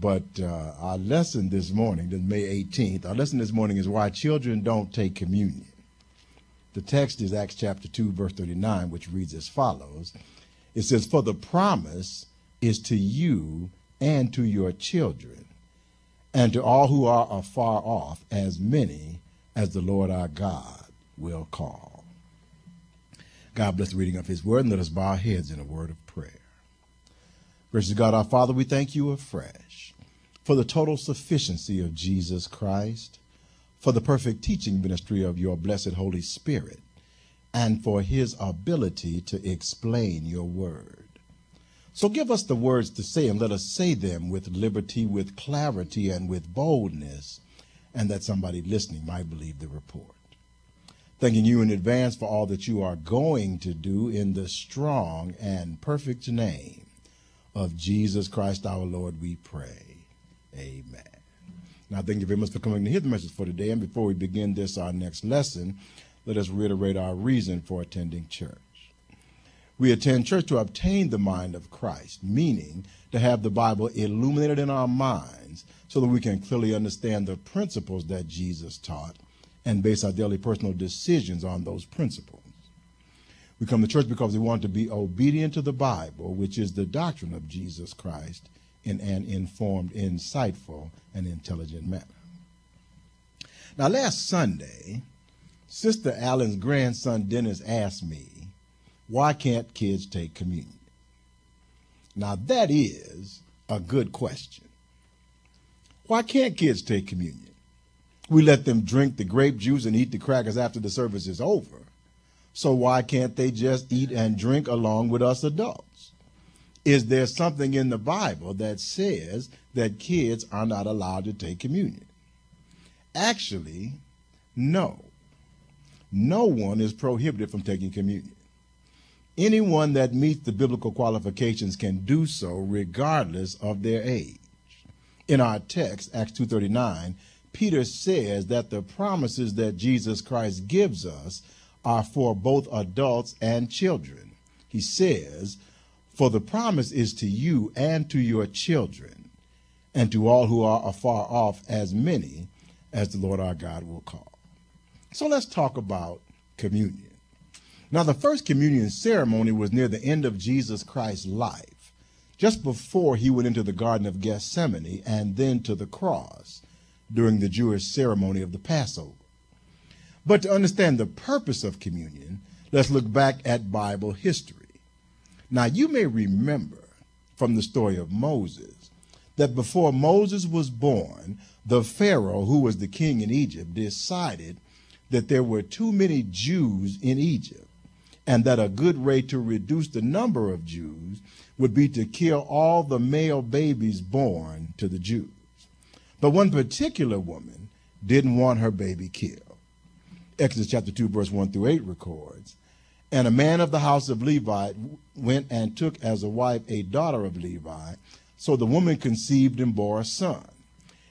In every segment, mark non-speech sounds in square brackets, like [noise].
But uh, our lesson this morning, this May 18th, our lesson this morning is why children don't take communion. The text is Acts chapter 2, verse 39, which reads as follows It says, For the promise is to you and to your children, and to all who are afar off, as many as the Lord our God will call. God bless the reading of his word, and let us bow our heads in a word of. Gracious God, our Father, we thank you afresh for the total sufficiency of Jesus Christ, for the perfect teaching ministry of your blessed Holy Spirit, and for his ability to explain your word. So give us the words to say, and let us say them with liberty, with clarity, and with boldness, and that somebody listening might believe the report. Thanking you in advance for all that you are going to do in the strong and perfect name of Jesus Christ our Lord, we pray. Amen. Now, thank you very much for coming to hear the message for today. And before we begin this, our next lesson, let us reiterate our reason for attending church. We attend church to obtain the mind of Christ, meaning to have the Bible illuminated in our minds so that we can clearly understand the principles that Jesus taught and base our daily personal decisions on those principles. We come to church because we want to be obedient to the Bible, which is the doctrine of Jesus Christ, in an informed, insightful, and intelligent manner. Now, last Sunday, Sister Allen's grandson Dennis asked me, Why can't kids take communion? Now, that is a good question. Why can't kids take communion? We let them drink the grape juice and eat the crackers after the service is over. So why can't they just eat and drink along with us adults? Is there something in the Bible that says that kids are not allowed to take communion? Actually, no. No one is prohibited from taking communion. Anyone that meets the biblical qualifications can do so regardless of their age. In our text, Acts 2:39, Peter says that the promises that Jesus Christ gives us are for both adults and children. He says, For the promise is to you and to your children, and to all who are afar off, as many as the Lord our God will call. So let's talk about communion. Now, the first communion ceremony was near the end of Jesus Christ's life, just before he went into the Garden of Gethsemane and then to the cross during the Jewish ceremony of the Passover. But to understand the purpose of communion, let's look back at Bible history. Now, you may remember from the story of Moses that before Moses was born, the Pharaoh, who was the king in Egypt, decided that there were too many Jews in Egypt and that a good way to reduce the number of Jews would be to kill all the male babies born to the Jews. But one particular woman didn't want her baby killed. Exodus chapter 2, verse 1 through 8 records. And a man of the house of Levi went and took as a wife a daughter of Levi. So the woman conceived and bore a son.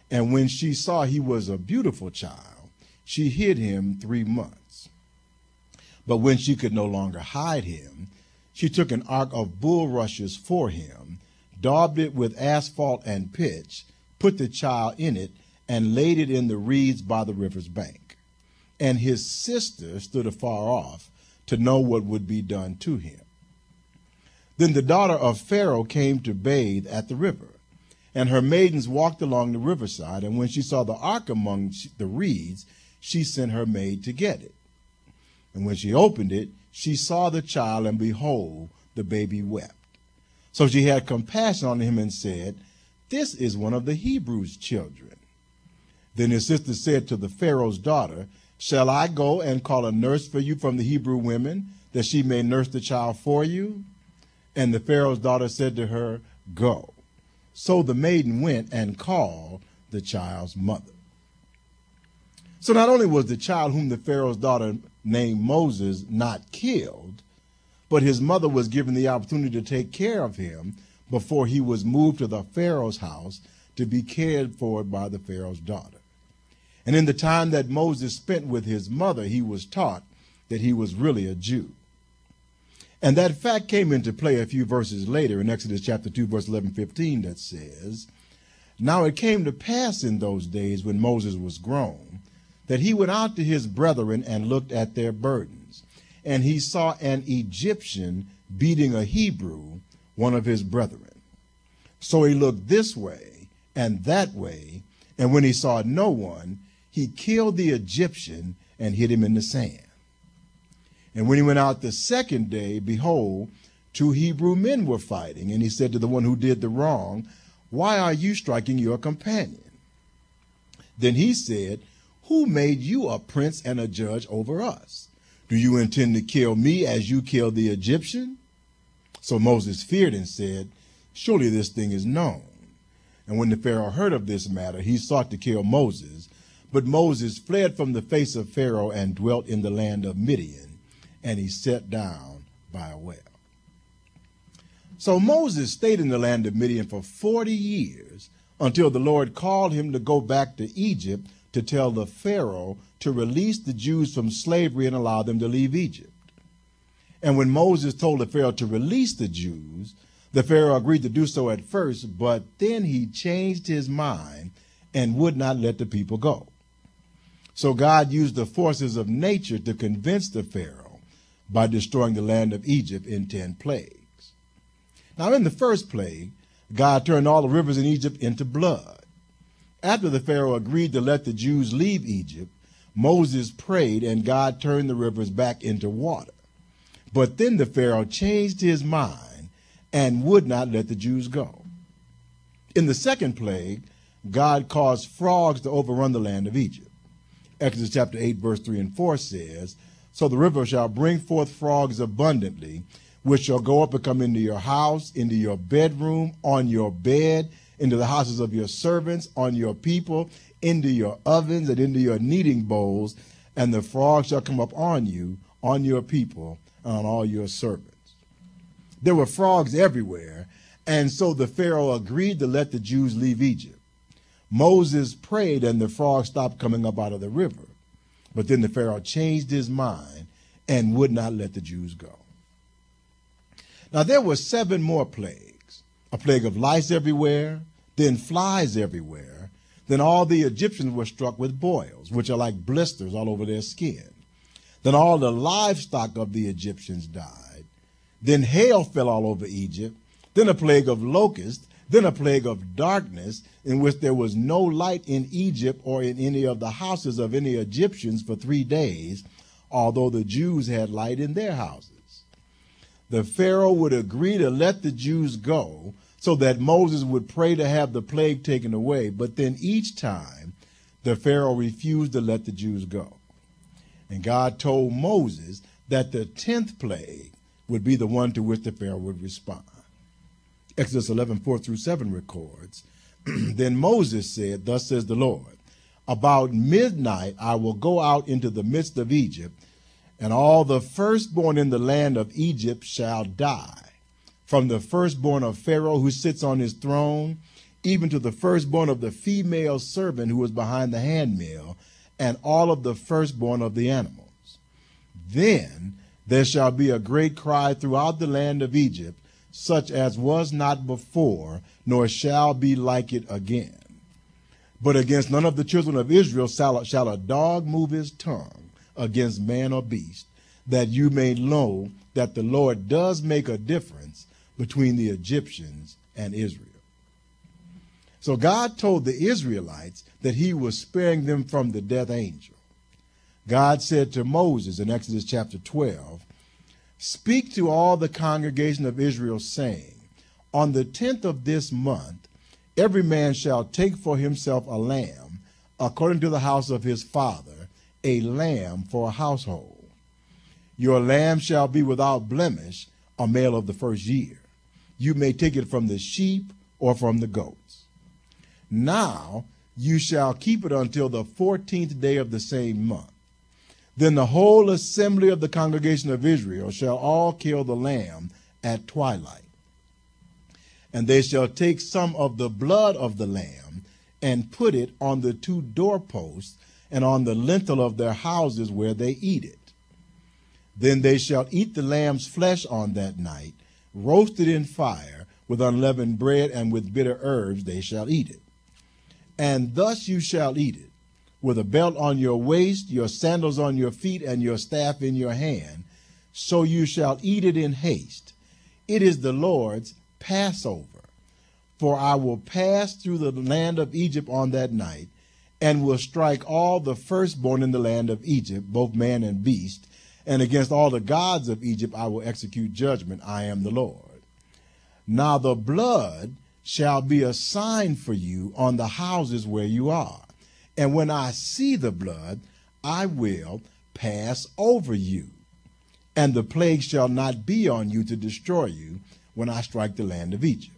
And when she saw he was a beautiful child, she hid him three months. But when she could no longer hide him, she took an ark of bulrushes for him, daubed it with asphalt and pitch, put the child in it, and laid it in the reeds by the river's bank and his sister stood afar off to know what would be done to him. Then the daughter of Pharaoh came to bathe at the river, and her maidens walked along the riverside, and when she saw the ark among the reeds, she sent her maid to get it. And when she opened it, she saw the child, and behold, the baby wept. So she had compassion on him and said, This is one of the Hebrews' children. Then his sister said to the Pharaoh's daughter, Shall I go and call a nurse for you from the Hebrew women, that she may nurse the child for you? And the Pharaoh's daughter said to her, Go. So the maiden went and called the child's mother. So not only was the child whom the Pharaoh's daughter named Moses not killed, but his mother was given the opportunity to take care of him before he was moved to the Pharaoh's house to be cared for by the Pharaoh's daughter. And in the time that Moses spent with his mother, he was taught that he was really a Jew. And that fact came into play a few verses later in Exodus chapter 2, verse 11, 15, that says, Now it came to pass in those days when Moses was grown that he went out to his brethren and looked at their burdens. And he saw an Egyptian beating a Hebrew, one of his brethren. So he looked this way and that way, and when he saw no one, he killed the Egyptian and hid him in the sand. And when he went out the second day, behold, two Hebrew men were fighting. And he said to the one who did the wrong, Why are you striking your companion? Then he said, Who made you a prince and a judge over us? Do you intend to kill me as you killed the Egyptian? So Moses feared and said, Surely this thing is known. And when the Pharaoh heard of this matter, he sought to kill Moses. But Moses fled from the face of Pharaoh and dwelt in the land of Midian, and he sat down by a well. So Moses stayed in the land of Midian for 40 years until the Lord called him to go back to Egypt to tell the Pharaoh to release the Jews from slavery and allow them to leave Egypt. And when Moses told the Pharaoh to release the Jews, the Pharaoh agreed to do so at first, but then he changed his mind and would not let the people go. So God used the forces of nature to convince the Pharaoh by destroying the land of Egypt in 10 plagues. Now, in the first plague, God turned all the rivers in Egypt into blood. After the Pharaoh agreed to let the Jews leave Egypt, Moses prayed and God turned the rivers back into water. But then the Pharaoh changed his mind and would not let the Jews go. In the second plague, God caused frogs to overrun the land of Egypt. Exodus chapter 8, verse 3 and 4 says, So the river shall bring forth frogs abundantly, which shall go up and come into your house, into your bedroom, on your bed, into the houses of your servants, on your people, into your ovens, and into your kneading bowls, and the frogs shall come up on you, on your people, and on all your servants. There were frogs everywhere, and so the Pharaoh agreed to let the Jews leave Egypt. Moses prayed and the frogs stopped coming up out of the river. But then the Pharaoh changed his mind and would not let the Jews go. Now there were seven more plagues a plague of lice everywhere, then flies everywhere. Then all the Egyptians were struck with boils, which are like blisters all over their skin. Then all the livestock of the Egyptians died. Then hail fell all over Egypt. Then a plague of locusts then a plague of darkness in which there was no light in Egypt or in any of the houses of any Egyptians for three days, although the Jews had light in their houses. The Pharaoh would agree to let the Jews go so that Moses would pray to have the plague taken away, but then each time the Pharaoh refused to let the Jews go. And God told Moses that the tenth plague would be the one to which the Pharaoh would respond. Exodus 11, 4 through 7 records. [clears throat] then Moses said, Thus says the Lord, About midnight I will go out into the midst of Egypt, and all the firstborn in the land of Egypt shall die, from the firstborn of Pharaoh who sits on his throne, even to the firstborn of the female servant who is behind the handmill, and all of the firstborn of the animals. Then there shall be a great cry throughout the land of Egypt such as was not before, nor shall be like it again. But against none of the children of Israel shall, shall a dog move his tongue against man or beast, that you may know that the Lord does make a difference between the Egyptians and Israel. So God told the Israelites that he was sparing them from the death angel. God said to Moses in Exodus chapter 12, Speak to all the congregation of Israel, saying, On the tenth of this month, every man shall take for himself a lamb, according to the house of his father, a lamb for a household. Your lamb shall be without blemish, a male of the first year. You may take it from the sheep or from the goats. Now you shall keep it until the fourteenth day of the same month. Then the whole assembly of the congregation of Israel shall all kill the lamb at twilight. And they shall take some of the blood of the lamb and put it on the two doorposts and on the lintel of their houses where they eat it. Then they shall eat the lamb's flesh on that night, roasted in fire, with unleavened bread and with bitter herbs they shall eat it. and thus you shall eat it, with a belt on your waist, your sandals on your feet, and your staff in your hand. So you shall eat it in haste. It is the Lord's Passover. For I will pass through the land of Egypt on that night, and will strike all the firstborn in the land of Egypt, both man and beast, and against all the gods of Egypt I will execute judgment. I am the Lord. Now the blood shall be a sign for you on the houses where you are. And when I see the blood, I will pass over you. And the plague shall not be on you to destroy you when I strike the land of Egypt.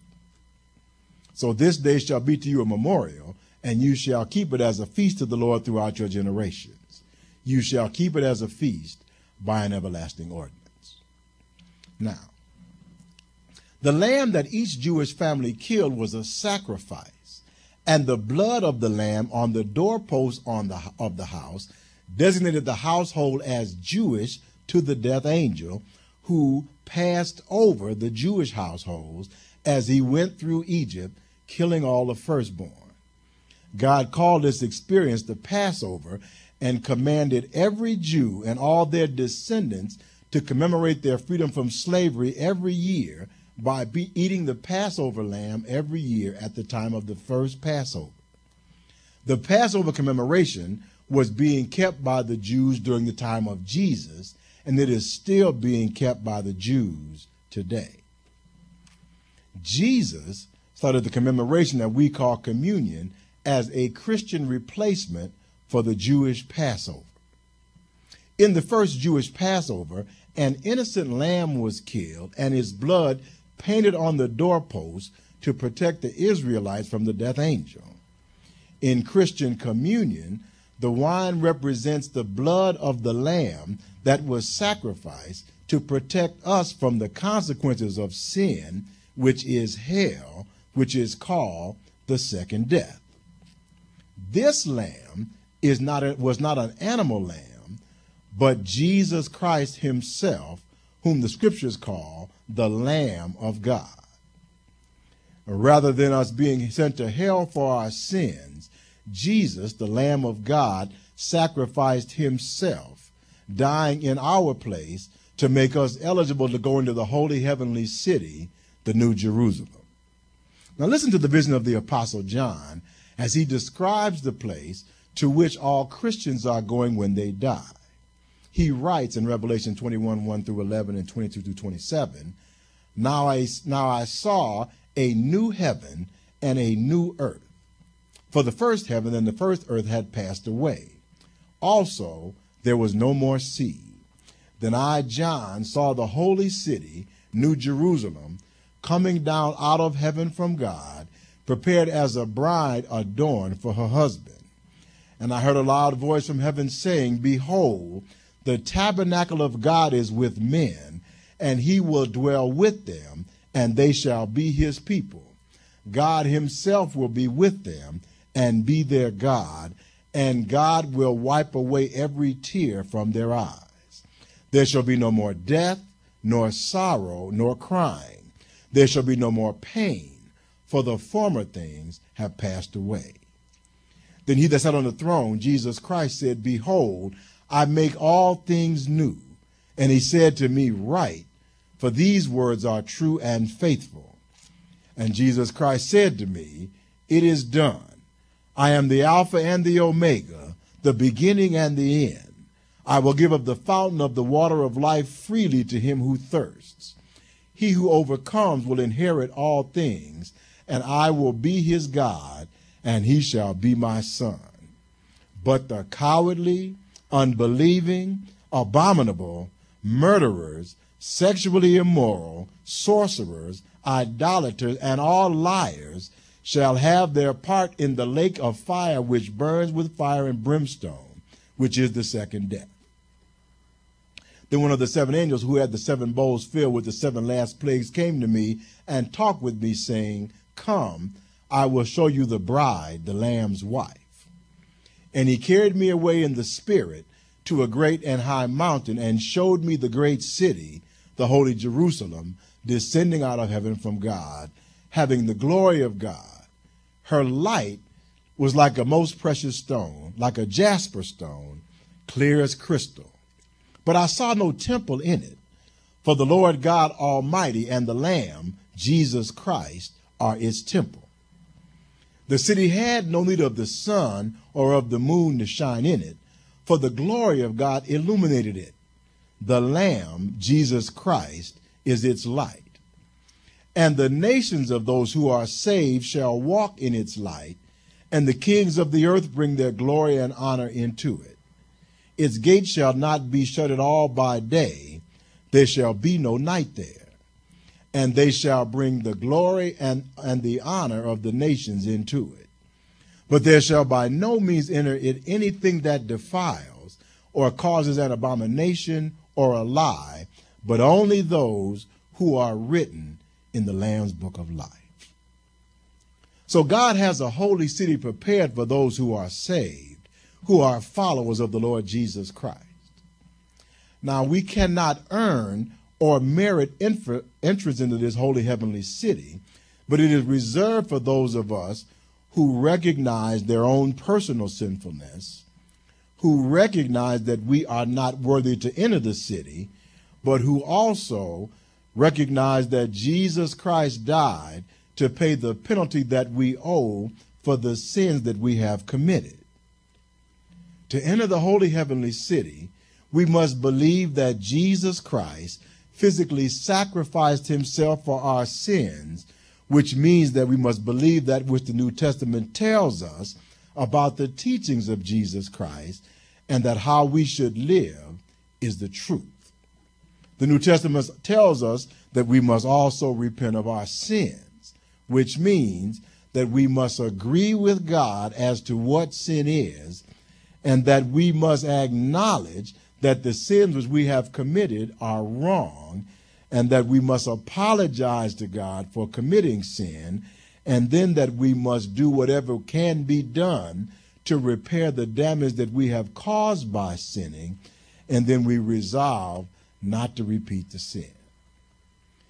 So this day shall be to you a memorial, and you shall keep it as a feast to the Lord throughout your generations. You shall keep it as a feast by an everlasting ordinance. Now, the lamb that each Jewish family killed was a sacrifice, and the blood of the lamb on the doorpost on the, of the house designated the household as Jewish to the death angel who passed over the Jewish households as he went through Egypt, killing all the firstborn. God called this experience the Passover and commanded every Jew and all their descendants to commemorate their freedom from slavery every year by be eating the Passover lamb every year at the time of the first Passover. The Passover commemoration was being kept by the Jews during the time of Jesus, and it is still being kept by the Jews today. Jesus started the commemoration that we call communion as a Christian replacement for the Jewish Passover. In the first Jewish Passover, an innocent lamb was killed and his blood painted on the doorpost to protect the Israelites from the death angel. In Christian communion, the wine represents the blood of the lamb that was sacrificed to protect us from the consequences of sin, which is hell, which is called the second death. This lamb is not a, was not an animal lamb, but Jesus Christ himself, whom the scriptures call the Lamb of God. Rather than us being sent to hell for our sins, Jesus, the Lamb of God, sacrificed himself, dying in our place to make us eligible to go into the holy heavenly city, the New Jerusalem. Now, listen to the vision of the Apostle John as he describes the place to which all Christians are going when they die he writes in Revelation 21 1 through 11 and 22 through 27 now I, now I saw a new heaven and a new earth. For the first heaven and the first earth had passed away. Also, there was no more sea. Then I, John, saw the holy city, New Jerusalem, coming down out of heaven from God, prepared as a bride adorned for her husband. And I heard a loud voice from heaven saying, Behold, the tabernacle of God is with men, and he will dwell with them, and they shall be his people. God himself will be with them and be their God, and God will wipe away every tear from their eyes. There shall be no more death, nor sorrow, nor crying. There shall be no more pain, for the former things have passed away. Then he that sat on the throne, Jesus Christ, said, Behold, I make all things new. And he said to me, Write, for these words are true and faithful. And Jesus Christ said to me, It is done. I am the Alpha and the Omega, the beginning and the end. I will give of the fountain of the water of life freely to him who thirsts. He who overcomes will inherit all things, and I will be his God, and he shall be my son. But the cowardly, unbelieving, abominable, murderers, sexually immoral, sorcerers, idolaters, and all liars shall have their part in the lake of fire which burns with fire and brimstone, which is the second death. Then one of the seven angels who had the seven bowls filled with the seven last plagues came to me and talked with me, saying, Come, I will show you the bride, the Lamb's wife. And he carried me away in the spirit to a great and high mountain and showed me the great city, the holy Jerusalem, descending out of heaven from God, having the glory of God. Her light was like a most precious stone, like a jasper stone, clear as crystal. But I saw no temple in it, for the Lord God Almighty and the Lamb, Jesus Christ, are its temple. The city had no need of the sun or of the moon to shine in it, for the glory of God illuminated it. The Lamb, Jesus Christ, is its light. And the nations of those who are saved shall walk in its light, and the kings of the earth bring their glory and honor into it. Its gates shall not be shut at all by day, there shall be no night there. And they shall bring the glory and, and the honor of the nations into it. But there shall by no means enter it anything that defiles, or causes an abomination, or a lie, but only those who are written in the Lamb's book of life. So God has a holy city prepared for those who are saved, who are followers of the Lord Jesus Christ. Now, we cannot earn or merit entrance into this holy heavenly city, but it is reserved for those of us who recognize their own personal sinfulness, who recognize that we are not worthy to enter the city, but who also recognize that Jesus Christ died to pay the penalty that we owe for the sins that we have committed. To enter the holy heavenly city, we must believe that Jesus Christ physically sacrificed himself for our sins, which means that we must believe that which the New Testament tells us about the teachings of Jesus Christ and that how we should live is the truth. The New Testament tells us that we must also repent of our sins, which means that we must agree with God as to what sin is, and that we must acknowledge that the sins which we have committed are wrong, and that we must apologize to God for committing sin, and then that we must do whatever can be done to repair the damage that we have caused by sinning, and then we resolve not to repeat the sin.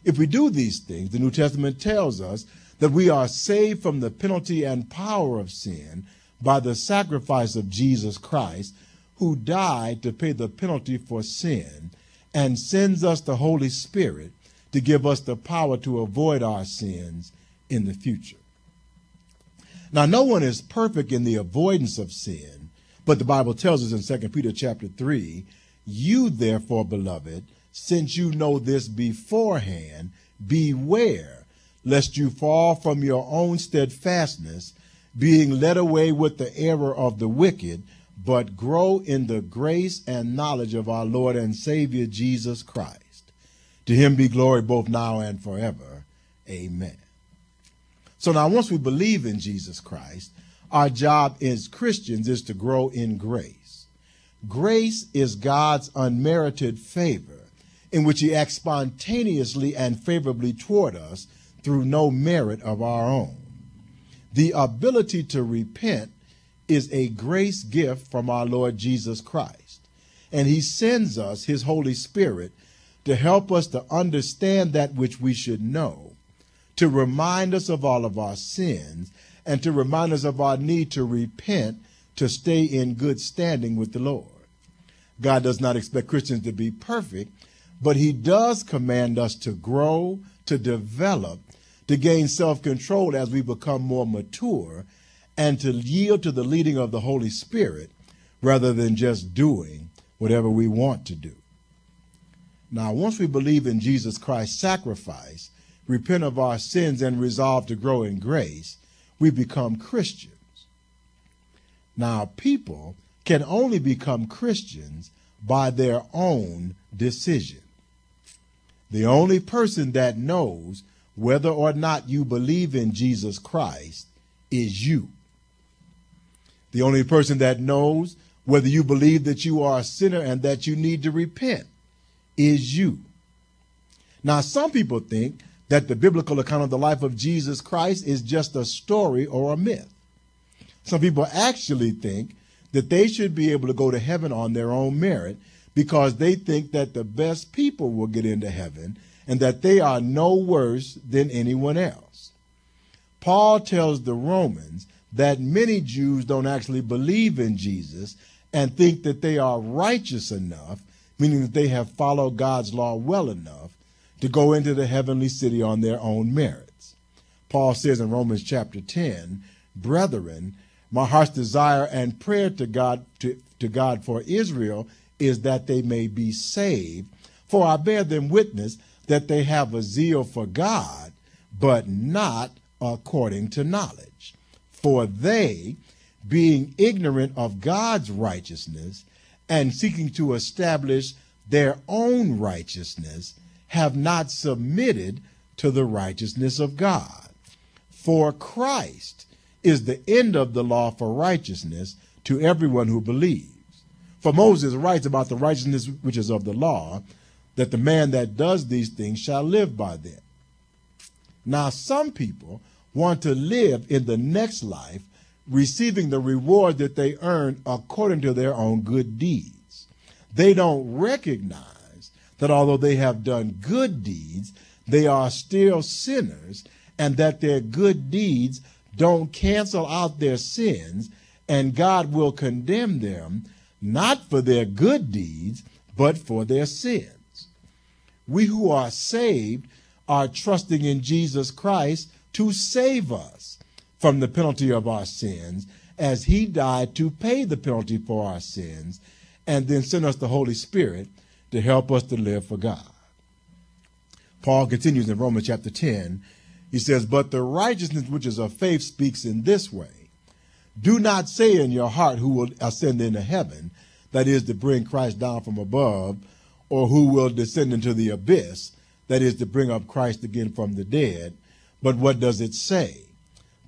If we do these things, the New Testament tells us that we are saved from the penalty and power of sin by the sacrifice of Jesus Christ, who died to pay the penalty for sin and sends us the Holy Spirit to give us the power to avoid our sins in the future. Now, no one is perfect in the avoidance of sin, but the Bible tells us in 2 Peter chapter 3 you, therefore, beloved, since you know this beforehand, beware lest you fall from your own steadfastness, being led away with the error of the wicked, but grow in the grace and knowledge of our Lord and Savior Jesus Christ. To him be glory both now and forever. Amen. So now, once we believe in Jesus Christ, our job as Christians is to grow in grace. Grace is God's unmerited favor in which he acts spontaneously and favorably toward us through no merit of our own. The ability to repent is a grace gift from our Lord Jesus Christ, and he sends us his Holy Spirit to help us to understand that which we should know, to remind us of all of our sins, and to remind us of our need to repent to stay in good standing with the Lord. God does not expect Christians to be perfect, but He does command us to grow, to develop, to gain self control as we become more mature, and to yield to the leading of the Holy Spirit rather than just doing whatever we want to do. Now, once we believe in Jesus Christ's sacrifice, repent of our sins, and resolve to grow in grace, we become Christians. Now, people can only become Christians by their own decision. The only person that knows whether or not you believe in Jesus Christ is you. The only person that knows whether you believe that you are a sinner and that you need to repent is you. Now, some people think that the biblical account of the life of Jesus Christ is just a story or a myth. Some people actually think that they should be able to go to heaven on their own merit because they think that the best people will get into heaven and that they are no worse than anyone else. Paul tells the Romans that many Jews don't actually believe in Jesus and think that they are righteous enough, meaning that they have followed God's law well enough to go into the heavenly city on their own merits. Paul says in Romans chapter 10, Brethren, my heart's desire and prayer to God to, to God for Israel is that they may be saved. For I bear them witness that they have a zeal for God, but not according to knowledge. For they, being ignorant of God's righteousness and seeking to establish their own righteousness, have not submitted to the righteousness of God. For Christ is the end of the law for righteousness to everyone who believes. For Moses writes about the righteousness which is of the law, that the man that does these things shall live by them. Now, some people want to live in the next life, receiving the reward that they earn according to their own good deeds. They don't recognize that although they have done good deeds, they are still sinners, and that their good deeds don't cancel out their sins, and God will condemn them not for their good deeds, but for their sins. We who are saved are trusting in Jesus Christ to save us from the penalty of our sins, as he died to pay the penalty for our sins, and then sent us the Holy Spirit to help us to live for God. Paul continues in Romans chapter 10. He says, But the righteousness which is of faith speaks in this way Do not say in your heart who will ascend into heaven, that is, to bring Christ down from above, or who will descend into the abyss, that is, to bring up Christ again from the dead. But what does it say?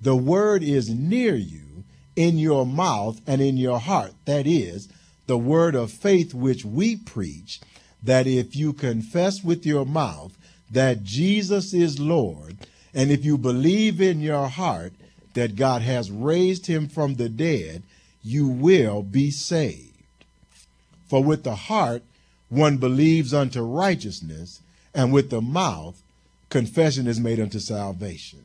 The word is near you, in your mouth and in your heart. That is, the word of faith which we preach, that if you confess with your mouth that Jesus is Lord, and if you believe in your heart that God has raised him from the dead, you will be saved. For with the heart one believes unto righteousness, and with the mouth confession is made unto salvation.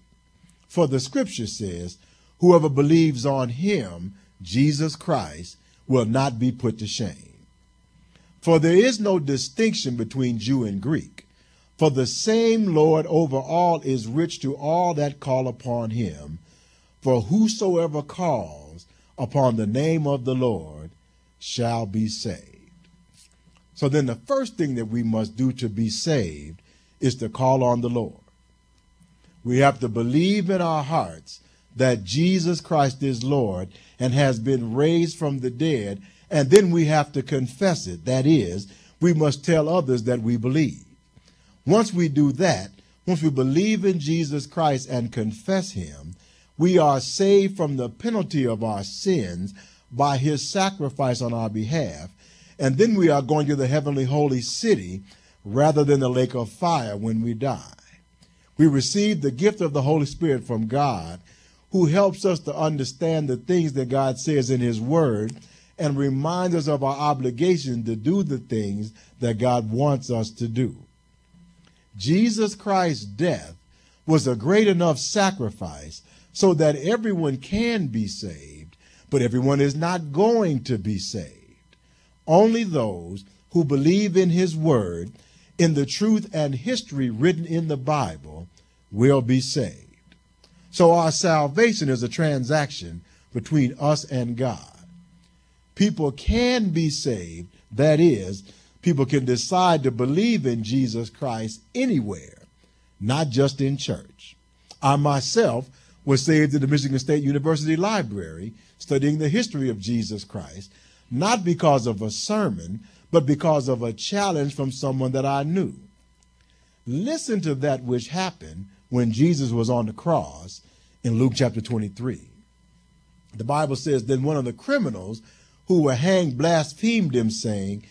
For the scripture says, Whoever believes on him, Jesus Christ, will not be put to shame. For there is no distinction between Jew and Greek, for the same Lord over all is rich to all that call upon him. For whosoever calls upon the name of the Lord shall be saved. So then, the first thing that we must do to be saved is to call on the Lord. We have to believe in our hearts that Jesus Christ is Lord and has been raised from the dead, and then we have to confess it. That is, we must tell others that we believe. Once we do that, once we believe in Jesus Christ and confess him, we are saved from the penalty of our sins by his sacrifice on our behalf. And then we are going to the heavenly holy city rather than the lake of fire when we die. We receive the gift of the Holy Spirit from God, who helps us to understand the things that God says in His Word and reminds us of our obligation to do the things that God wants us to do. Jesus Christ's death was a great enough sacrifice so that everyone can be saved, but everyone is not going to be saved. Only those who believe in His Word in the truth and history written in the Bible will be saved. So our salvation is a transaction between us and God. People can be saved, that is, people can decide to believe in Jesus Christ anywhere, not just in church. I myself was saved in the Michigan State University Library studying the history of Jesus Christ, not because of a sermon, but because of a challenge from someone that I knew. Listen to that which happened when Jesus was on the cross in Luke chapter 23. The Bible says, Then one of the criminals who were hanged blasphemed him, saying,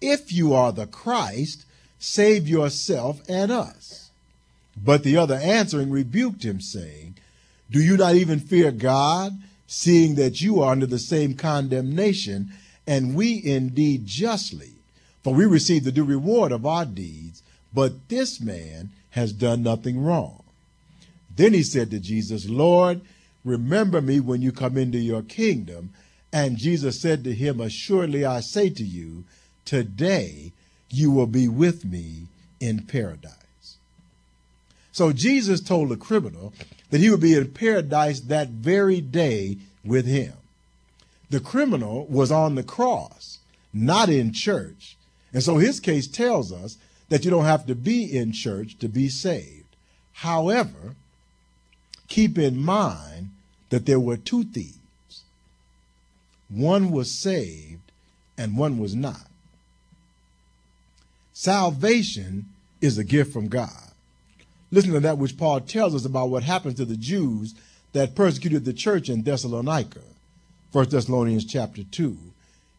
If you are the Christ, save yourself and us. But the other answering rebuked him, saying, Do you not even fear God, seeing that you are under the same condemnation and we indeed justly, for we receive the due reward of our deeds, but this man has done nothing wrong. Then he said to Jesus, Lord, Remember me when you come into your kingdom. And Jesus said to him, Assuredly I say to you, today you will be with me in paradise. So Jesus told the criminal that he would be in paradise that very day with him. The criminal was on the cross, not in church. And so his case tells us that you don't have to be in church to be saved. However, keep in mind that there were two thieves. One was saved and one was not. Salvation is a gift from God. Listen to that which Paul tells us about what happened to the Jews that persecuted the church in Thessalonica. 1 Thessalonians chapter 2.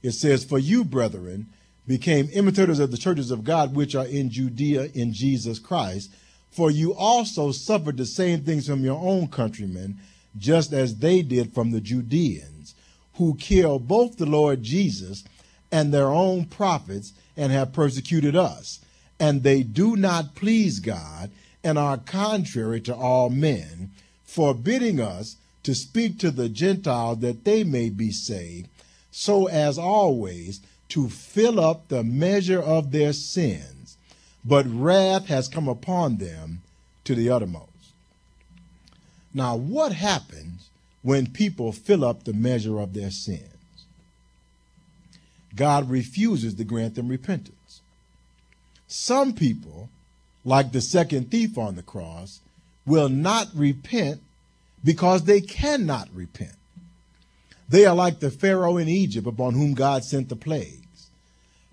It says, For you, brethren, became imitators of the churches of God which are in Judea in Jesus Christ, for you also suffered the same things from your own countrymen, just as they did from the Judeans, who killed both the Lord Jesus and their own prophets and have persecuted us. And they do not please God and are contrary to all men, forbidding us to speak to the Gentiles that they may be saved, so as always to fill up the measure of their sins. But wrath has come upon them to the uttermost. Now, what happens when people fill up the measure of their sins? God refuses to grant them repentance. Some people, like the second thief on the cross, will not repent because they cannot repent. They are like the Pharaoh in Egypt upon whom God sent the plagues.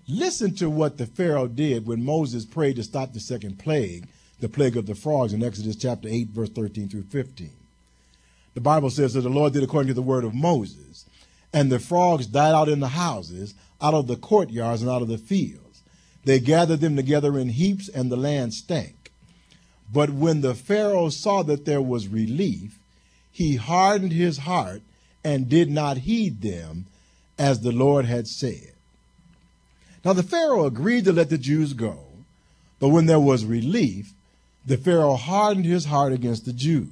Listen to what the Pharaoh did when Moses prayed to stop the second plague, the plague of the frogs in Exodus chapter 8, verse 13 through 15. The Bible says that the Lord did according to the word of Moses, and the frogs died out in the houses, out of the courtyards, and out of the fields. They gathered them together in heaps, and the land stank. But when the Pharaoh saw that there was relief, he hardened his heart and did not heed them as the Lord had said. Now the Pharaoh agreed to let the Jews go, but when there was relief, the Pharaoh hardened his heart against the Jews.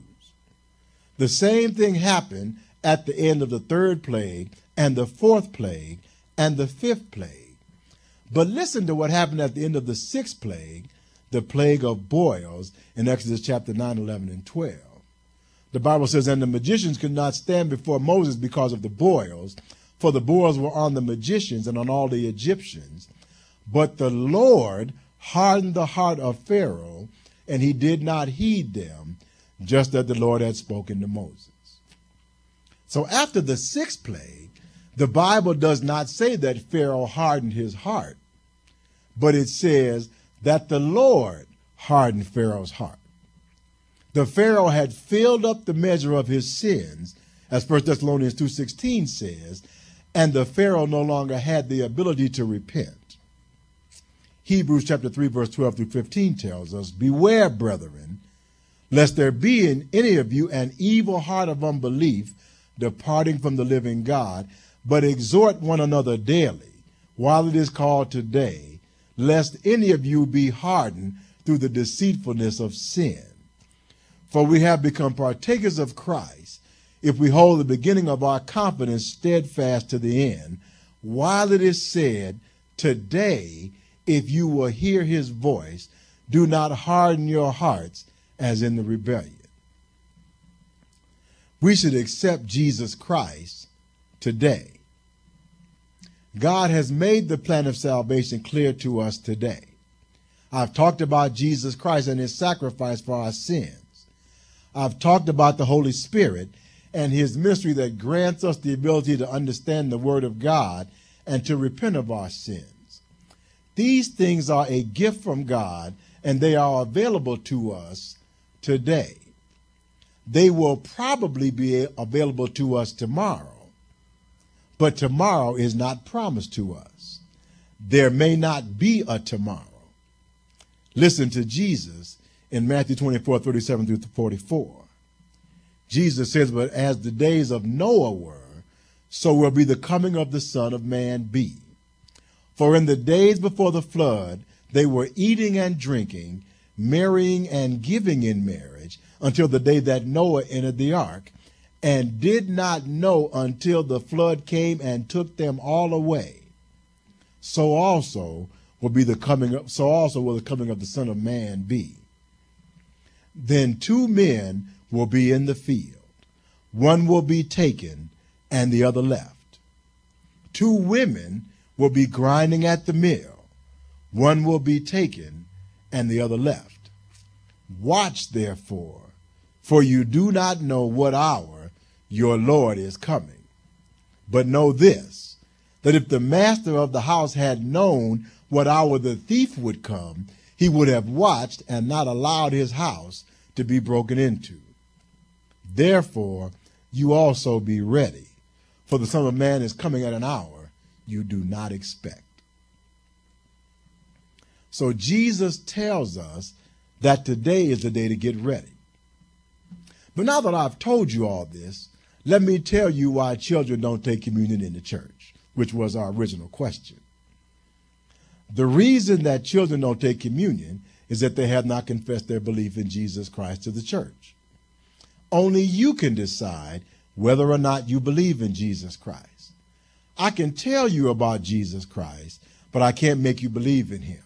The same thing happened at the end of the third plague and the fourth plague and the fifth plague. But listen to what happened at the end of the sixth plague, the plague of boils in Exodus chapter 9, 11, and 12. The Bible says, And the magicians could not stand before Moses because of the boils, for the boils were on the magicians and on all the Egyptians. But the Lord hardened the heart of Pharaoh, and he did not heed them, just as the Lord had spoken to Moses. So after the sixth plague, the Bible does not say that Pharaoh hardened his heart, but it says that the Lord hardened Pharaoh's heart. The Pharaoh had filled up the measure of his sins, as 1 Thessalonians 2.16 says, and the Pharaoh no longer had the ability to repent. Hebrews chapter 3 verse 12 through 15 tells us, Beware, brethren, lest there be in any of you an evil heart of unbelief departing from the living God, but exhort one another daily, while it is called today, lest any of you be hardened through the deceitfulness of sin. For we have become partakers of Christ if we hold the beginning of our confidence steadfast to the end, while it is said, Today, if you will hear his voice, do not harden your hearts as in the rebellion. We should accept Jesus Christ today. God has made the plan of salvation clear to us today. I've talked about Jesus Christ and his sacrifice for our sins. I've talked about the Holy Spirit and his mystery that grants us the ability to understand the Word of God and to repent of our sins. These things are a gift from God and they are available to us today. They will probably be available to us tomorrow, but tomorrow is not promised to us. There may not be a tomorrow. Listen to Jesus in Matthew 24, 37 through 44. Jesus says, But as the days of Noah were, so will be the coming of the Son of Man be. For in the days before the flood, they were eating and drinking, marrying and giving in marriage, until the day that Noah entered the ark, and did not know until the flood came and took them all away, so also will be the coming of, so also will the coming of the Son of Man be. Then two men will be in the field. One will be taken and the other left. Two women will be grinding at the mill. One will be taken and the other left. Watch therefore, for you do not know what hour your Lord is coming. But know this, that if the master of the house had known what hour the thief would come, he would have watched and not allowed his house to be broken into. Therefore, you also be ready, for the Son of Man is coming at an hour you do not expect. So Jesus tells us that today is the day to get ready. But now that I've told you all this, let me tell you why children don't take communion in the church, which was our original question. The reason that children don't take communion is that they have not confessed their belief in Jesus Christ to the church. Only you can decide whether or not you believe in Jesus Christ. I can tell you about Jesus Christ, but I can't make you believe in him.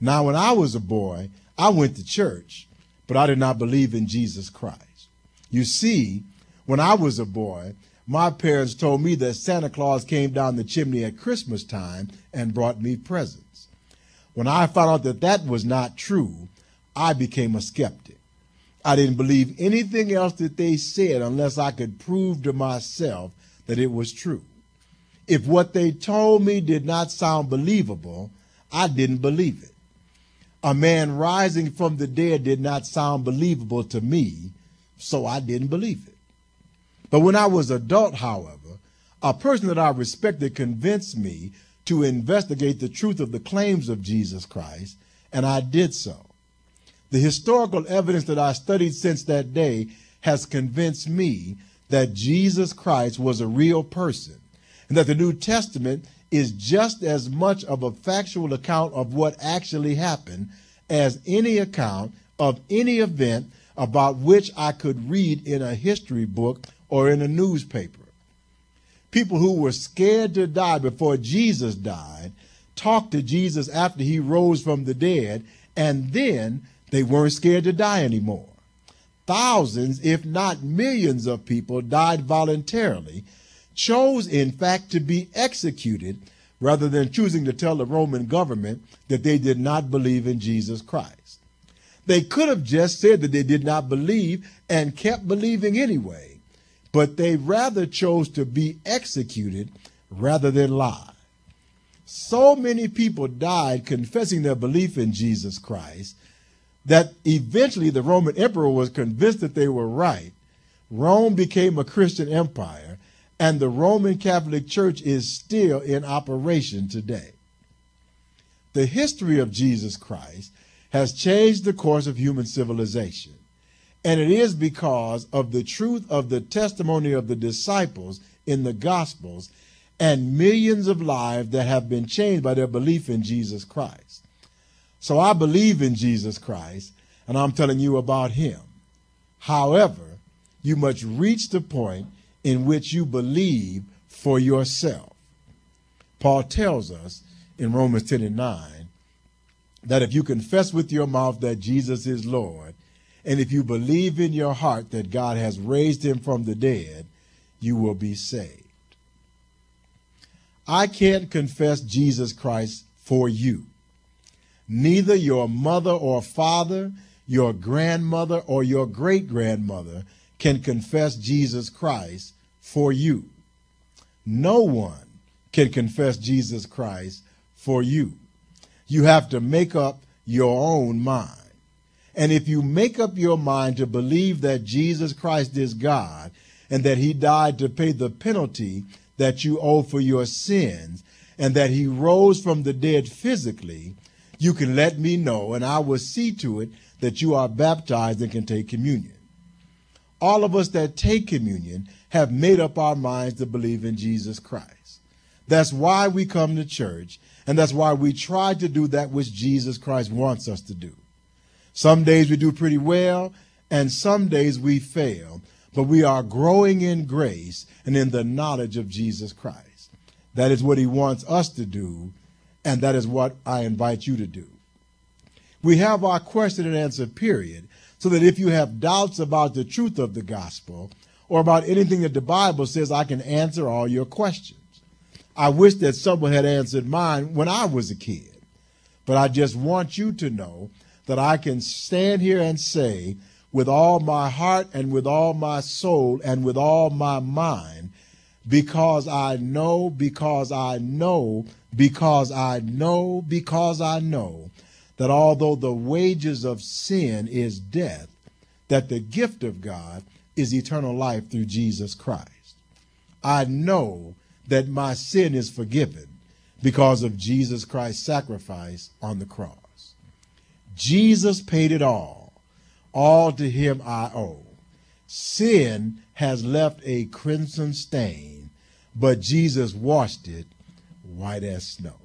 Now, when I was a boy, I went to church, but I did not believe in Jesus Christ. You see, when I was a boy, my parents told me that Santa Claus came down the chimney at Christmas time and brought me presents. When I found out that that was not true, I became a skeptic. I didn't believe anything else that they said unless I could prove to myself that it was true. If what they told me did not sound believable, I didn't believe it. A man rising from the dead did not sound believable to me, so I didn't believe it. But when I was adult, however, a person that I respected convinced me to investigate the truth of the claims of Jesus Christ, and I did so. The historical evidence that I studied since that day has convinced me that Jesus Christ was a real person and that the New Testament is just as much of a factual account of what actually happened as any account of any event about which I could read in a history book or in a newspaper. People who were scared to die before Jesus died talked to Jesus after he rose from the dead, and then they weren't scared to die anymore. Thousands, if not millions, of people died voluntarily, chose, in fact, to be executed rather than choosing to tell the Roman government that they did not believe in Jesus Christ. They could have just said that they did not believe and kept believing anyway but they rather chose to be executed rather than lie. So many people died confessing their belief in Jesus Christ that eventually the Roman emperor was convinced that they were right. Rome became a Christian empire, and the Roman Catholic Church is still in operation today. The history of Jesus Christ has changed the course of human civilization. And it is because of the truth of the testimony of the disciples in the Gospels and millions of lives that have been changed by their belief in Jesus Christ. So I believe in Jesus Christ, and I'm telling you about him. However, you must reach the point in which you believe for yourself. Paul tells us in Romans 10 and 9 that if you confess with your mouth that Jesus is Lord and if you believe in your heart that God has raised him from the dead, you will be saved. I can't confess Jesus Christ for you. Neither your mother or father, your grandmother or your great grandmother can confess Jesus Christ for you. No one can confess Jesus Christ for you. You have to make up your own mind. And if you make up your mind to believe that Jesus Christ is God and that he died to pay the penalty that you owe for your sins and that he rose from the dead physically, you can let me know and I will see to it that you are baptized and can take communion. All of us that take communion have made up our minds to believe in Jesus Christ. That's why we come to church, and that's why we try to do that which Jesus Christ wants us to do. Some days we do pretty well, and some days we fail. but we are growing in grace and in the knowledge of Jesus Christ. That is what he wants us to do, and that is what I invite you to do. We have our question and answer period, so that if you have doubts about the truth of the gospel or about anything that the Bible says, I can answer all your questions. I wish that someone had answered mine when I was a kid. But I just want you to know that I can stand here and say, with all my heart and with all my soul and with all my mind, because I know, because I know, because I know, because I know that although the wages of sin is death, that the gift of God is eternal life through Jesus Christ. I know that my sin is forgiven because of Jesus Christ's sacrifice on the cross. Jesus paid it all. All to him I owe. Sin has left a crimson stain, but Jesus washed it white as snow.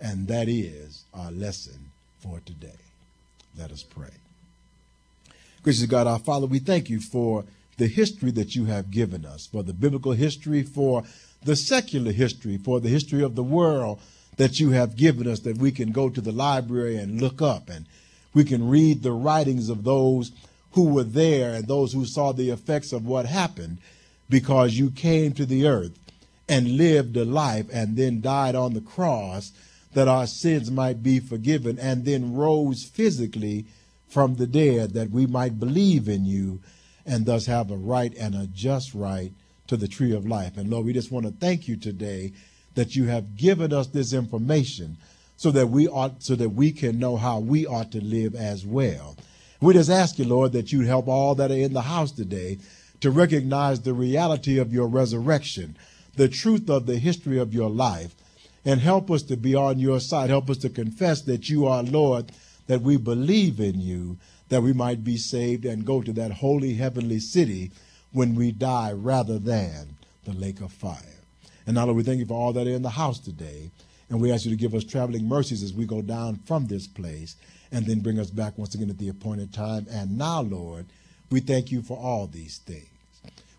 And that is our lesson for today. Let us pray. Gracious God, our Father, we thank you for the history that you have given us, for the biblical history, for the secular history, for the history of the world that you have given us, that we can go to the library and look up and we can read the writings of those who were there and those who saw the effects of what happened because you came to the earth and lived a life and then died on the cross that our sins might be forgiven and then rose physically from the dead that we might believe in you and thus have a right and a just right to the tree of life. And Lord, we just want to thank you today that you have given us this information so that we ought so that we can know how we ought to live as well. We just ask you, Lord, that you help all that are in the house today to recognize the reality of your resurrection, the truth of the history of your life, and help us to be on your side. Help us to confess that you are Lord, that we believe in you, that we might be saved and go to that holy heavenly city when we die rather than the lake of fire. And now, Lord, we thank you for all that are in the house today. And we ask you to give us traveling mercies as we go down from this place and then bring us back once again at the appointed time. And now, Lord, we thank you for all these things.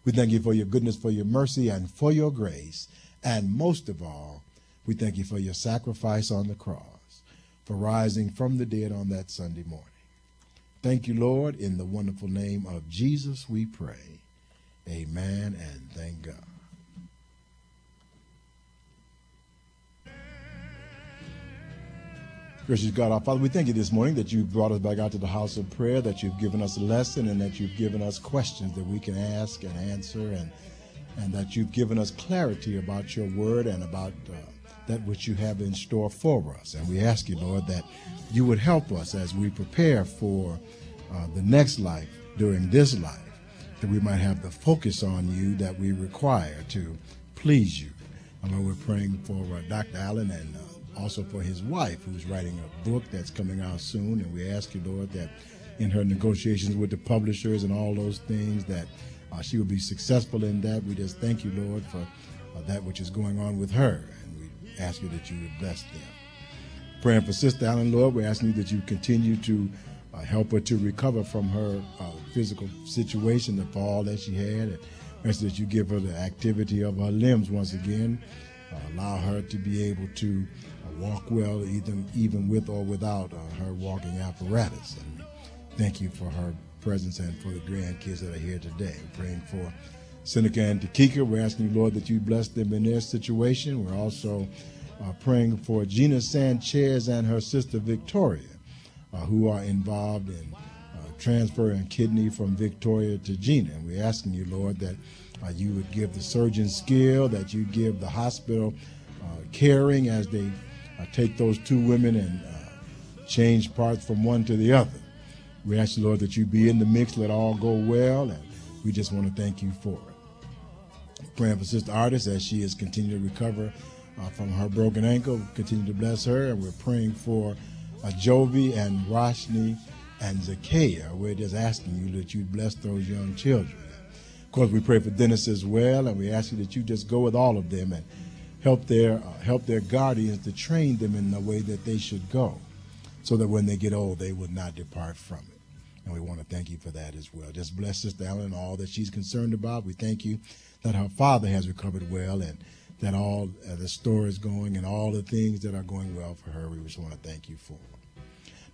We thank you for your goodness, for your mercy, and for your grace. And most of all, we thank you for your sacrifice on the cross, for rising from the dead on that Sunday morning. Thank you, Lord. In the wonderful name of Jesus, we pray. Amen and thank God. Gracious God, our Father, we thank you this morning that you've brought us back out to the house of prayer, that you've given us a lesson, and that you've given us questions that we can ask and answer, and, and that you've given us clarity about your word and about uh, that which you have in store for us. And we ask you, Lord, that you would help us as we prepare for uh, the next life during this life, that we might have the focus on you that we require to please you. And Lord, we're praying for uh, Dr. Allen and uh, also for his wife, who's writing a book that's coming out soon. And we ask you, Lord, that in her negotiations with the publishers and all those things, that uh, she will be successful in that. We just thank you, Lord, for uh, that which is going on with her. And we ask you that you would bless them. Praying for Sister Allen, Lord, we're asking you that you continue to uh, help her to recover from her uh, physical situation, the fall that she had. And ask that you give her the activity of her limbs once again. Uh, allow her to be able to walk well, even even with or without uh, her walking apparatus. And thank you for her presence and for the grandkids that are here today. We're praying for Seneca and Takika. We're asking you, Lord, that you bless them in their situation. We're also uh, praying for Gina Sanchez and her sister Victoria, uh, who are involved in uh, transferring kidney from Victoria to Gina. And we're asking you, Lord, that uh, you would give the surgeon skill, that you give the hospital uh, caring as they uh, take those two women and uh, change parts from one to the other. We ask you, Lord, that you be in the mix, let all go well, and we just want to thank you for it. Praying for Sister Artist as she is continuing to recover uh, from her broken ankle. Continue to bless her, and we're praying for uh, Jovi and Roshni and Zacchaeus. We're just asking you that you bless those young children. Of course, we pray for Dennis as well, and we ask you that you just go with all of them and help their uh, help their guardians to train them in the way that they should go, so that when they get old, they will not depart from it. And we want to thank you for that as well. Just bless Sister Ellen and all that she's concerned about. We thank you that her father has recovered well and that all uh, the store is going and all the things that are going well for her. We just want to thank you for.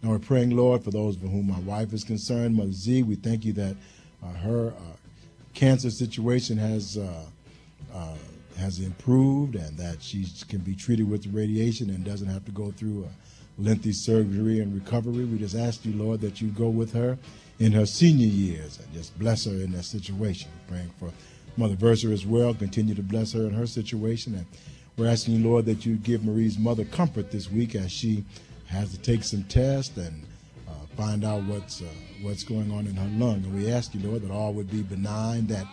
Now we're praying, Lord, for those for whom my wife is concerned, Mother Z. We thank you that uh, her uh, cancer situation has uh, uh, has improved and that she can be treated with radiation and doesn't have to go through a lengthy surgery and recovery. We just ask you, Lord, that you go with her in her senior years and just bless her in that situation. Praying for Mother Verser as well. Continue to bless her in her situation. And we're asking you, Lord, that you give Marie's mother comfort this week as she has to take some tests and uh, find out what's uh, what's going on in her lung. And we ask you, Lord, that all would be benign, that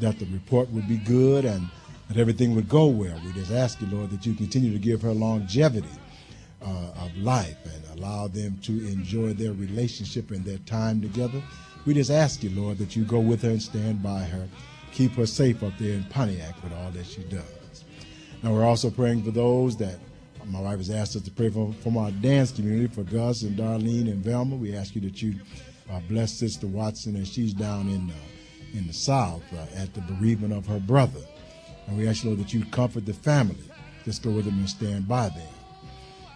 that the report would be good, and that everything would go well. We just ask you, Lord, that you continue to give her longevity uh, of life and allow them to enjoy their relationship and their time together. We just ask you, Lord, that you go with her and stand by her keep her safe up there in Pontiac with all that she does. Now, we're also praying for those that my wife has asked us to pray for from our dance community for Gus and Darlene and Velma. We ask you that you uh, bless Sister Watson as she's down in uh, in the South uh, at the bereavement of her brother. And we ask you, Lord, that you comfort the family. Just go with them and stand by them.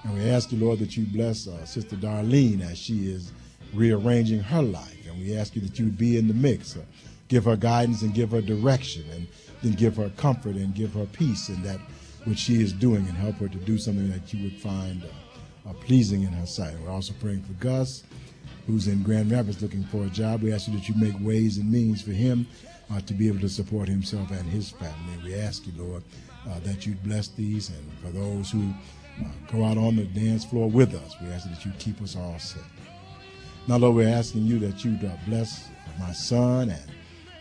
And we ask you, Lord, that you bless uh, Sister Darlene as she is rearranging her life. And we ask you that you be in the mix. Uh, give her guidance and give her direction and then give her comfort and give her peace in that which she is doing and help her to do something that you would find uh, uh, pleasing in her sight. We're also praying for Gus, who's in Grand Rapids looking for a job. We ask you that you make ways and means for him uh, to be able to support himself and his family. We ask you, Lord, uh, that you bless these and for those who uh, go out on the dance floor with us, we ask that you keep us all safe. Now, Lord, we're asking you that you uh, bless my son and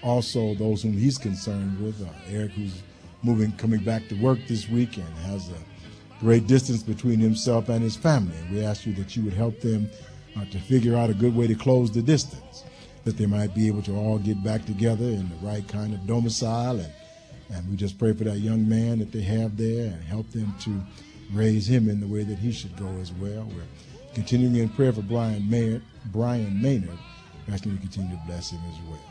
also those whom he's concerned with. Uh, Eric, who's moving, coming back to work this week and has a great distance between himself and his family. And we ask you that you would help them uh, to figure out a good way to close the distance, that they might be able to all get back together in the right kind of domicile. And, and we just pray for that young man that they have there and help them to raise him in the way that he should go as well. We're continuing in prayer for Brian Maynard, Brian Maynard, asking you to continue to bless him as well.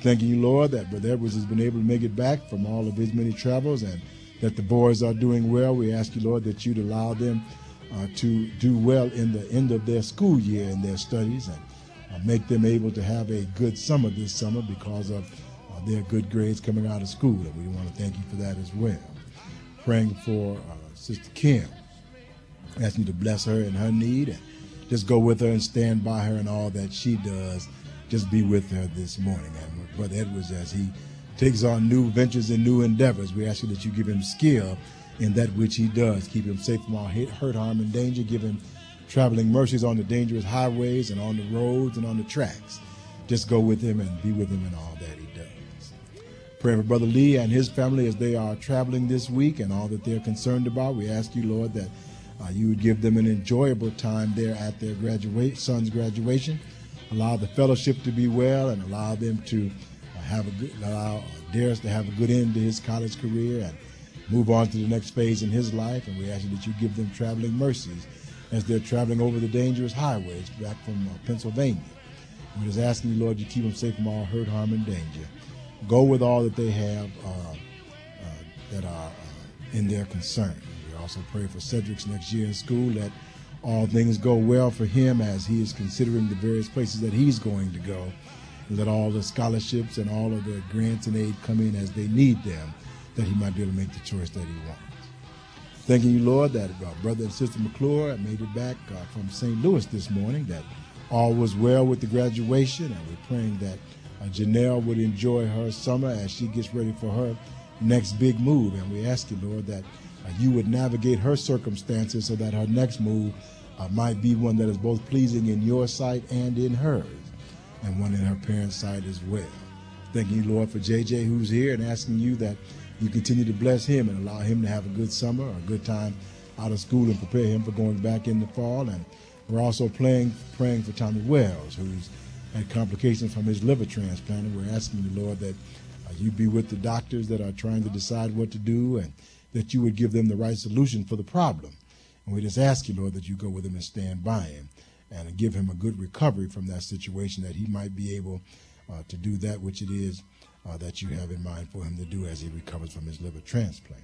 Thanking you, Lord, that Brother Edwards has been able to make it back from all of his many travels and that the boys are doing well. We ask you, Lord, that you'd allow them uh, to do well in the end of their school year in their studies and make them able to have a good summer this summer because of uh, their good grades coming out of school. And we want to thank you for that as well. Praying for uh, Sister Kim, asking you to bless her in her need and just go with her and stand by her in all that she does. Just be with her this morning. And Brother Edwards as he takes on new ventures and new endeavors. We ask you that you give him skill in that which he does. Keep him safe from all hurt, harm, and danger. Give him traveling mercies on the dangerous highways and on the roads and on the tracks. Just go with him and be with him in all that he does. Pray for Brother Lee and his family as they are traveling this week and all that they're concerned about. We ask you, Lord, that uh, you would give them an enjoyable time there at their graduate son's graduation allow the fellowship to be well and allow them to uh, have a good, allow Darius to have a good end to his college career and move on to the next phase in his life. And we ask you that you give them traveling mercies as they're traveling over the dangerous highways back from uh, Pennsylvania. We're just asking you, Lord, you keep them safe from all hurt, harm, and danger. Go with all that they have uh, uh, that are uh, in their concern. We also pray for Cedric's next year in school that all things go well for him as he is considering the various places that he's going to go. And that all the scholarships and all of the grants and aid come in as they need them, that he might be able to make the choice that he wants. Thanking you, Lord, that uh, brother and sister McClure made it back uh, from St. Louis this morning, that all was well with the graduation, and we're praying that uh, Janelle would enjoy her summer as she gets ready for her next big move. And we ask you, Lord, that uh, you would navigate her circumstances so that her next move uh, might be one that is both pleasing in your sight and in hers, and one in her parents' sight as well. Thanking you, Lord, for JJ who's here and asking you that you continue to bless him and allow him to have a good summer, a good time out of school, and prepare him for going back in the fall. And we're also playing, praying for Tommy Wells, who's had complications from his liver transplant. And we're asking the Lord, that uh, you be with the doctors that are trying to decide what to do and that you would give them the right solution for the problem. And we just ask you, Lord, that you go with him and stand by him and give him a good recovery from that situation that he might be able uh, to do that which it is uh, that you have in mind for him to do as he recovers from his liver transplant.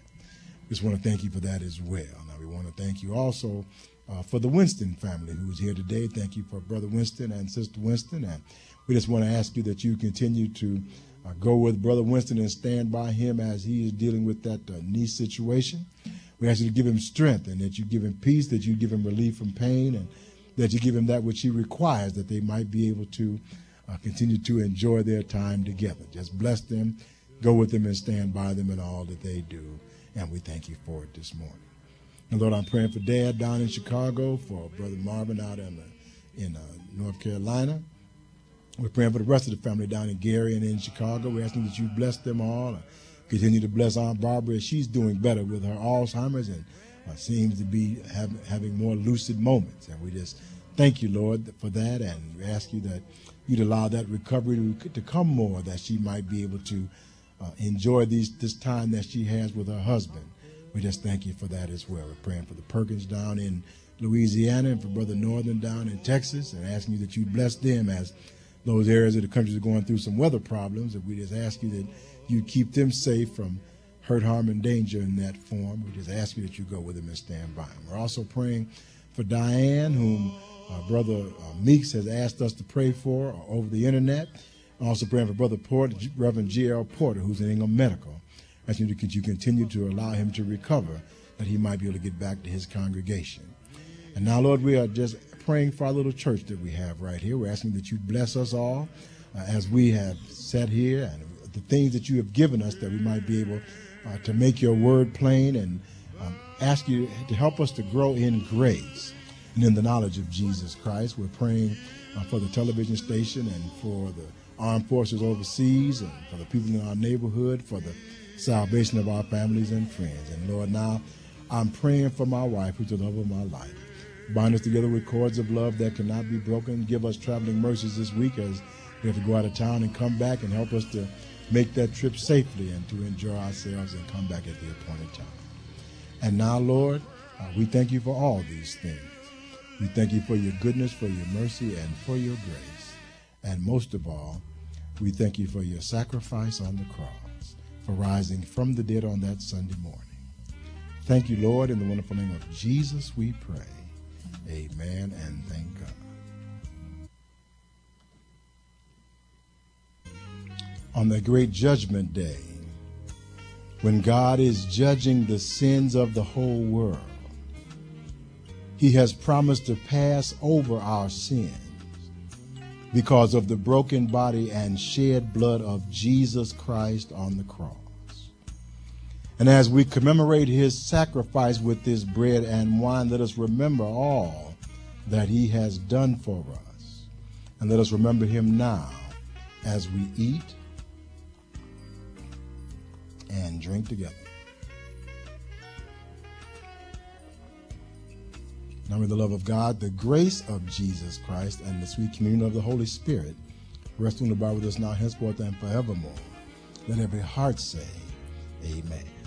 Just want to thank you for that as well. Now, we want to thank you also uh, for the Winston family who's here today. Thank you for Brother Winston and Sister Winston. And we just want to ask you that you continue to uh, go with Brother Winston and stand by him as he is dealing with that uh, knee situation. We ask you to give him strength and that you give him peace, that you give him relief from pain, and that you give him that which he requires, that they might be able to uh, continue to enjoy their time together. Just bless them, go with them, and stand by them in all that they do. And we thank you for it this morning. And Lord, I'm praying for Dad down in Chicago, for Brother Marvin out in, uh, in uh, North Carolina. We're praying for the rest of the family down in Gary and in Chicago. We're asking that you bless them all. Continue to bless Aunt Barbara as she's doing better with her Alzheimer's and uh, seems to be have, having more lucid moments. And we just thank you, Lord, for that. And we ask you that you'd allow that recovery to, come more, that she might be able to uh, enjoy these, this time that she has with her husband. We just thank you for that as well. We're praying for the Perkins down in Louisiana and for Brother Northern down in Texas and asking you that you bless them as those areas of the country are going through some weather problems. And we just ask you that you keep them safe from hurt, harm, and danger in that form. We just ask you that you go with them and stand by them. We're also praying for Diane, whom uh, Brother uh, Meeks has asked us to pray for over the internet. Also praying for Brother Porter, Reverend G.L. Porter, who's in Ingham Medical. Asking you to you continue to allow him to recover, that he might be able to get back to his congregation. And now, Lord, we are just praying for our little church that we have right here. We're asking that you bless us all uh, as we have sat here and the things that you have given us that we might be able uh, to make your word plain and um, ask you to help us to grow in grace and in the knowledge of Jesus Christ. We're praying uh, for the television station and for the armed forces overseas and for the people in our neighborhood, for the salvation of our families and friends. And Lord, now I'm praying for my wife, who's the love of my life. Bind us together with cords of love that cannot be broken. Give us traveling mercies this week as we have to go out of town and come back and help us to make that trip safely and to enjoy ourselves and come back at the appointed time. And now, Lord, uh, we thank you for all these things. We thank you for your goodness, for your mercy, and for your grace. And most of all, we thank you for your sacrifice on the cross, for rising from the dead on that Sunday morning. Thank you, Lord. In the wonderful name of Jesus, we pray. Amen and thank God. on the great judgment day, when God is judging the sins of the whole world, He has promised to pass over our sins because of the broken body and shed blood of Jesus Christ on the cross. And as we commemorate his sacrifice with this bread and wine, let us remember all that he has done for us. And let us remember him now as we eat and drink together. Now may the love of God, the grace of Jesus Christ, and the sweet communion of the Holy Spirit rest the bar with us now, henceforth, and forevermore. Let every heart say, Amen.